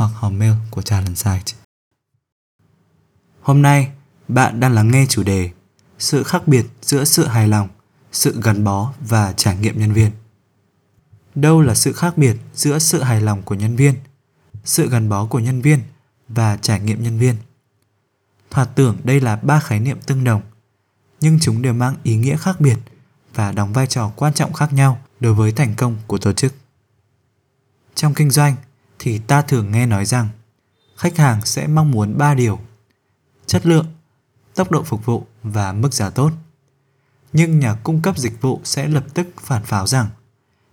hoặc hòm mail của Talent Site. Hôm nay, bạn đang lắng nghe chủ đề Sự khác biệt giữa sự hài lòng, sự gắn bó và trải nghiệm nhân viên. Đâu là sự khác biệt giữa sự hài lòng của nhân viên, sự gắn bó của nhân viên và trải nghiệm nhân viên? Thoạt tưởng đây là ba khái niệm tương đồng, nhưng chúng đều mang ý nghĩa khác biệt và đóng vai trò quan trọng khác nhau đối với thành công của tổ chức. Trong kinh doanh, thì ta thường nghe nói rằng khách hàng sẽ mong muốn ba điều: chất lượng, tốc độ phục vụ và mức giá tốt. Nhưng nhà cung cấp dịch vụ sẽ lập tức phản pháo rằng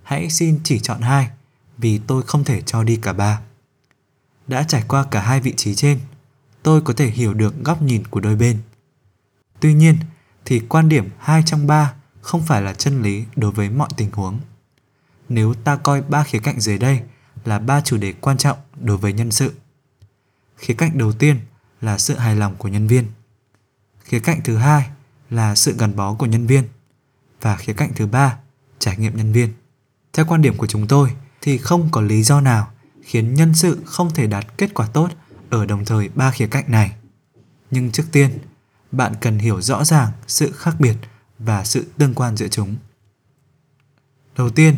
hãy xin chỉ chọn hai vì tôi không thể cho đi cả ba. Đã trải qua cả hai vị trí trên, tôi có thể hiểu được góc nhìn của đôi bên. Tuy nhiên, thì quan điểm hai trong ba không phải là chân lý đối với mọi tình huống. Nếu ta coi ba khía cạnh dưới đây là ba chủ đề quan trọng đối với nhân sự. Khía cạnh đầu tiên là sự hài lòng của nhân viên. Khía cạnh thứ hai là sự gắn bó của nhân viên và khía cạnh thứ ba, trải nghiệm nhân viên. Theo quan điểm của chúng tôi thì không có lý do nào khiến nhân sự không thể đạt kết quả tốt ở đồng thời ba khía cạnh này. Nhưng trước tiên, bạn cần hiểu rõ ràng sự khác biệt và sự tương quan giữa chúng. Đầu tiên,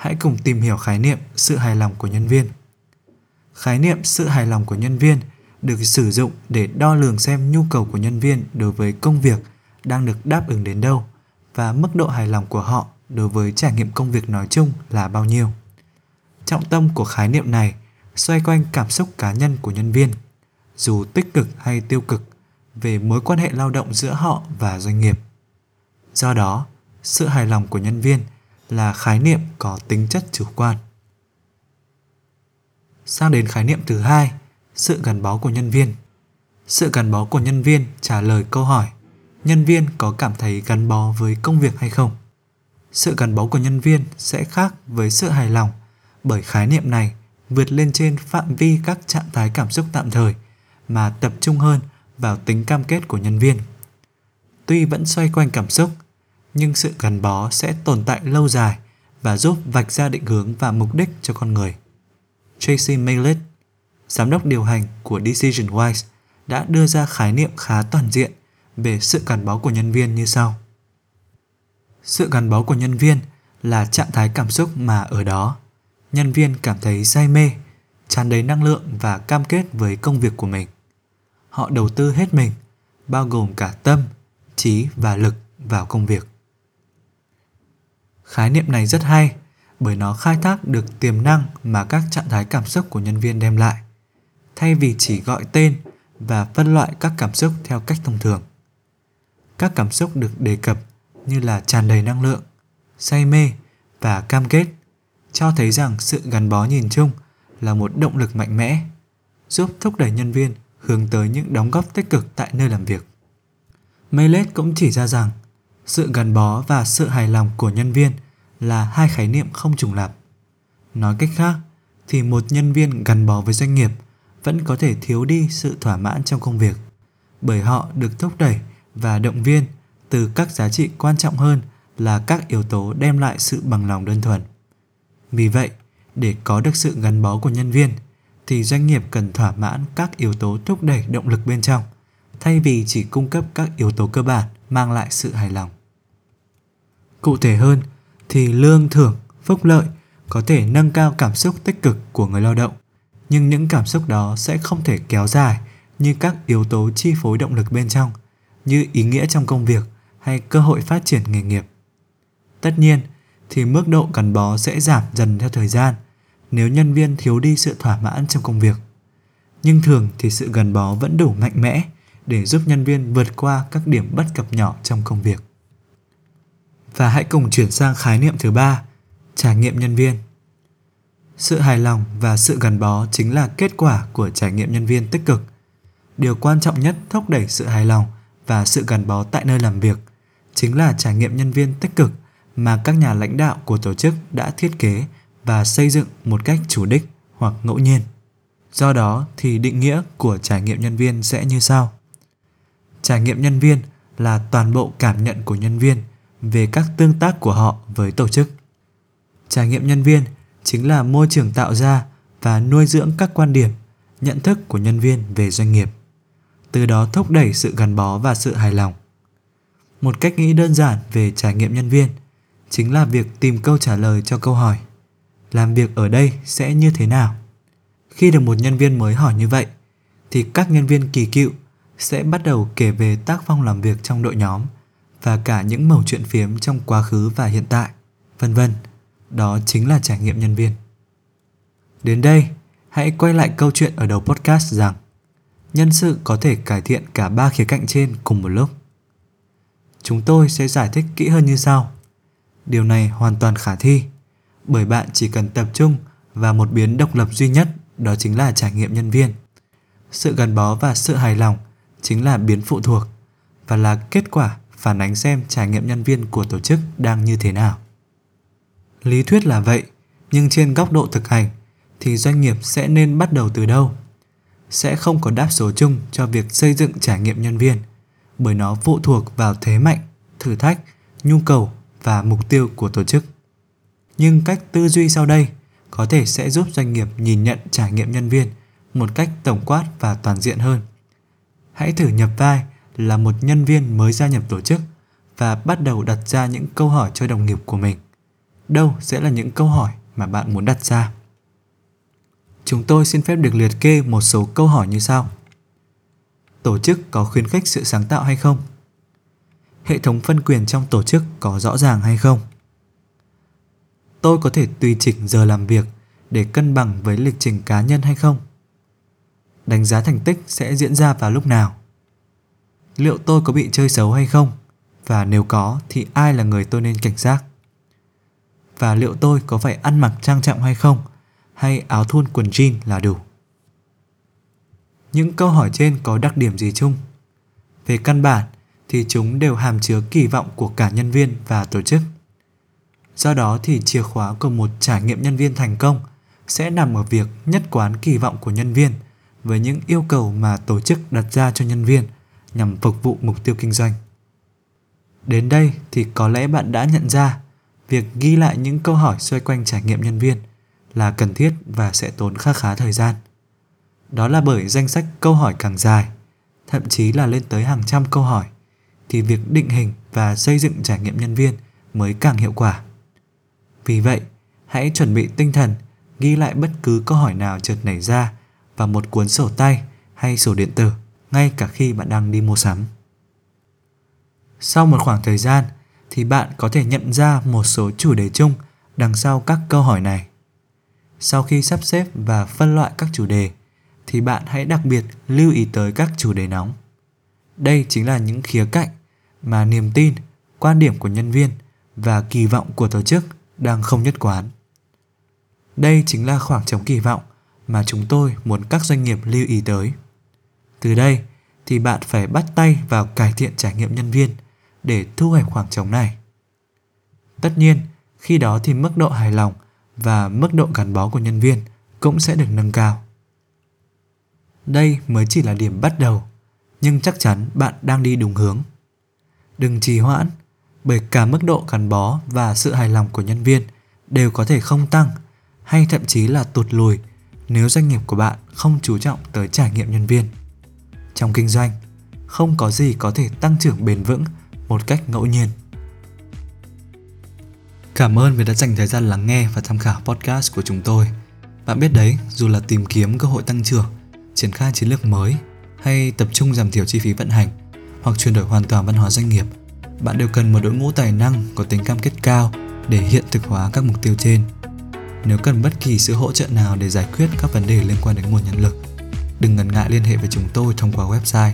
hãy cùng tìm hiểu khái niệm sự hài lòng của nhân viên. Khái niệm sự hài lòng của nhân viên được sử dụng để đo lường xem nhu cầu của nhân viên đối với công việc đang được đáp ứng đến đâu và mức độ hài lòng của họ đối với trải nghiệm công việc nói chung là bao nhiêu. Trọng tâm của khái niệm này xoay quanh cảm xúc cá nhân của nhân viên, dù tích cực hay tiêu cực, về mối quan hệ lao động giữa họ và doanh nghiệp. Do đó, sự hài lòng của nhân viên là khái niệm có tính chất chủ quan. Sang đến khái niệm thứ hai, sự gắn bó của nhân viên. Sự gắn bó của nhân viên trả lời câu hỏi nhân viên có cảm thấy gắn bó với công việc hay không. Sự gắn bó của nhân viên sẽ khác với sự hài lòng bởi khái niệm này vượt lên trên phạm vi các trạng thái cảm xúc tạm thời mà tập trung hơn vào tính cam kết của nhân viên. Tuy vẫn xoay quanh cảm xúc, nhưng sự gắn bó sẽ tồn tại lâu dài và giúp vạch ra định hướng và mục đích cho con người. Tracy Maylett, giám đốc điều hành của Decisionwise, đã đưa ra khái niệm khá toàn diện về sự gắn bó của nhân viên như sau. Sự gắn bó của nhân viên là trạng thái cảm xúc mà ở đó nhân viên cảm thấy say mê, tràn đầy năng lượng và cam kết với công việc của mình. Họ đầu tư hết mình, bao gồm cả tâm, trí và lực vào công việc. Khái niệm này rất hay bởi nó khai thác được tiềm năng mà các trạng thái cảm xúc của nhân viên đem lại, thay vì chỉ gọi tên và phân loại các cảm xúc theo cách thông thường. Các cảm xúc được đề cập như là tràn đầy năng lượng, say mê và cam kết cho thấy rằng sự gắn bó nhìn chung là một động lực mạnh mẽ, giúp thúc đẩy nhân viên hướng tới những đóng góp tích cực tại nơi làm việc. Maylet cũng chỉ ra rằng sự gắn bó và sự hài lòng của nhân viên là hai khái niệm không trùng lặp. Nói cách khác, thì một nhân viên gắn bó với doanh nghiệp vẫn có thể thiếu đi sự thỏa mãn trong công việc, bởi họ được thúc đẩy và động viên từ các giá trị quan trọng hơn là các yếu tố đem lại sự bằng lòng đơn thuần. Vì vậy, để có được sự gắn bó của nhân viên thì doanh nghiệp cần thỏa mãn các yếu tố thúc đẩy động lực bên trong thay vì chỉ cung cấp các yếu tố cơ bản mang lại sự hài lòng. Cụ thể hơn thì lương thưởng, phúc lợi có thể nâng cao cảm xúc tích cực của người lao động, nhưng những cảm xúc đó sẽ không thể kéo dài như các yếu tố chi phối động lực bên trong, như ý nghĩa trong công việc hay cơ hội phát triển nghề nghiệp. Tất nhiên, thì mức độ gắn bó sẽ giảm dần theo thời gian nếu nhân viên thiếu đi sự thỏa mãn trong công việc. Nhưng thường thì sự gắn bó vẫn đủ mạnh mẽ để giúp nhân viên vượt qua các điểm bất cập nhỏ trong công việc. Và hãy cùng chuyển sang khái niệm thứ ba, trải nghiệm nhân viên. Sự hài lòng và sự gắn bó chính là kết quả của trải nghiệm nhân viên tích cực. Điều quan trọng nhất thúc đẩy sự hài lòng và sự gắn bó tại nơi làm việc chính là trải nghiệm nhân viên tích cực mà các nhà lãnh đạo của tổ chức đã thiết kế và xây dựng một cách chủ đích hoặc ngẫu nhiên. Do đó thì định nghĩa của trải nghiệm nhân viên sẽ như sau. Trải nghiệm nhân viên là toàn bộ cảm nhận của nhân viên về các tương tác của họ với tổ chức. Trải nghiệm nhân viên chính là môi trường tạo ra và nuôi dưỡng các quan điểm, nhận thức của nhân viên về doanh nghiệp. Từ đó thúc đẩy sự gắn bó và sự hài lòng. Một cách nghĩ đơn giản về trải nghiệm nhân viên chính là việc tìm câu trả lời cho câu hỏi làm việc ở đây sẽ như thế nào? Khi được một nhân viên mới hỏi như vậy thì các nhân viên kỳ cựu sẽ bắt đầu kể về tác phong làm việc trong đội nhóm và cả những mẩu chuyện phiếm trong quá khứ và hiện tại, vân vân. Đó chính là trải nghiệm nhân viên. Đến đây, hãy quay lại câu chuyện ở đầu podcast rằng nhân sự có thể cải thiện cả ba khía cạnh trên cùng một lúc. Chúng tôi sẽ giải thích kỹ hơn như sau. Điều này hoàn toàn khả thi, bởi bạn chỉ cần tập trung vào một biến độc lập duy nhất, đó chính là trải nghiệm nhân viên. Sự gắn bó và sự hài lòng chính là biến phụ thuộc và là kết quả phản ánh xem trải nghiệm nhân viên của tổ chức đang như thế nào. Lý thuyết là vậy, nhưng trên góc độ thực hành thì doanh nghiệp sẽ nên bắt đầu từ đâu? Sẽ không có đáp số chung cho việc xây dựng trải nghiệm nhân viên, bởi nó phụ thuộc vào thế mạnh, thử thách, nhu cầu và mục tiêu của tổ chức. Nhưng cách tư duy sau đây có thể sẽ giúp doanh nghiệp nhìn nhận trải nghiệm nhân viên một cách tổng quát và toàn diện hơn. Hãy thử nhập vai là một nhân viên mới gia nhập tổ chức và bắt đầu đặt ra những câu hỏi cho đồng nghiệp của mình. Đâu sẽ là những câu hỏi mà bạn muốn đặt ra? Chúng tôi xin phép được liệt kê một số câu hỏi như sau. Tổ chức có khuyến khích sự sáng tạo hay không? Hệ thống phân quyền trong tổ chức có rõ ràng hay không? Tôi có thể tùy chỉnh giờ làm việc để cân bằng với lịch trình cá nhân hay không? Đánh giá thành tích sẽ diễn ra vào lúc nào? Liệu tôi có bị chơi xấu hay không? Và nếu có, thì ai là người tôi nên cảnh giác? Và liệu tôi có phải ăn mặc trang trọng hay không? Hay áo thun quần jean là đủ? Những câu hỏi trên có đặc điểm gì chung? Về căn bản thì chúng đều hàm chứa kỳ vọng của cả nhân viên và tổ chức. Do đó thì chìa khóa của một trải nghiệm nhân viên thành công sẽ nằm ở việc nhất quán kỳ vọng của nhân viên với những yêu cầu mà tổ chức đặt ra cho nhân viên – nhằm phục vụ mục tiêu kinh doanh. Đến đây thì có lẽ bạn đã nhận ra việc ghi lại những câu hỏi xoay quanh trải nghiệm nhân viên là cần thiết và sẽ tốn khá khá thời gian. Đó là bởi danh sách câu hỏi càng dài, thậm chí là lên tới hàng trăm câu hỏi, thì việc định hình và xây dựng trải nghiệm nhân viên mới càng hiệu quả. Vì vậy, hãy chuẩn bị tinh thần ghi lại bất cứ câu hỏi nào chợt nảy ra vào một cuốn sổ tay hay sổ điện tử ngay cả khi bạn đang đi mua sắm. Sau một khoảng thời gian thì bạn có thể nhận ra một số chủ đề chung đằng sau các câu hỏi này. Sau khi sắp xếp và phân loại các chủ đề thì bạn hãy đặc biệt lưu ý tới các chủ đề nóng. Đây chính là những khía cạnh mà niềm tin, quan điểm của nhân viên và kỳ vọng của tổ chức đang không nhất quán. Đây chính là khoảng trống kỳ vọng mà chúng tôi muốn các doanh nghiệp lưu ý tới. Từ đây thì bạn phải bắt tay vào cải thiện trải nghiệm nhân viên để thu hẹp khoảng trống này. Tất nhiên, khi đó thì mức độ hài lòng và mức độ gắn bó của nhân viên cũng sẽ được nâng cao. Đây mới chỉ là điểm bắt đầu, nhưng chắc chắn bạn đang đi đúng hướng. Đừng trì hoãn, bởi cả mức độ gắn bó và sự hài lòng của nhân viên đều có thể không tăng hay thậm chí là tụt lùi nếu doanh nghiệp của bạn không chú trọng tới trải nghiệm nhân viên trong kinh doanh, không có gì có thể tăng trưởng bền vững một cách ngẫu nhiên. Cảm ơn vì đã dành thời gian lắng nghe và tham khảo podcast của chúng tôi. Bạn biết đấy, dù là tìm kiếm cơ hội tăng trưởng, triển khai chiến lược mới, hay tập trung giảm thiểu chi phí vận hành, hoặc chuyển đổi hoàn toàn văn hóa doanh nghiệp, bạn đều cần một đội ngũ tài năng có tính cam kết cao để hiện thực hóa các mục tiêu trên. Nếu cần bất kỳ sự hỗ trợ nào để giải quyết các vấn đề liên quan đến nguồn nhân lực đừng ngần ngại liên hệ với chúng tôi thông qua website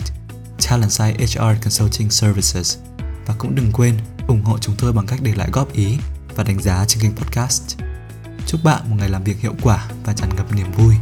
Talentside HR Consulting Services và cũng đừng quên ủng hộ chúng tôi bằng cách để lại góp ý và đánh giá trên kênh podcast. Chúc bạn một ngày làm việc hiệu quả và tràn ngập niềm vui.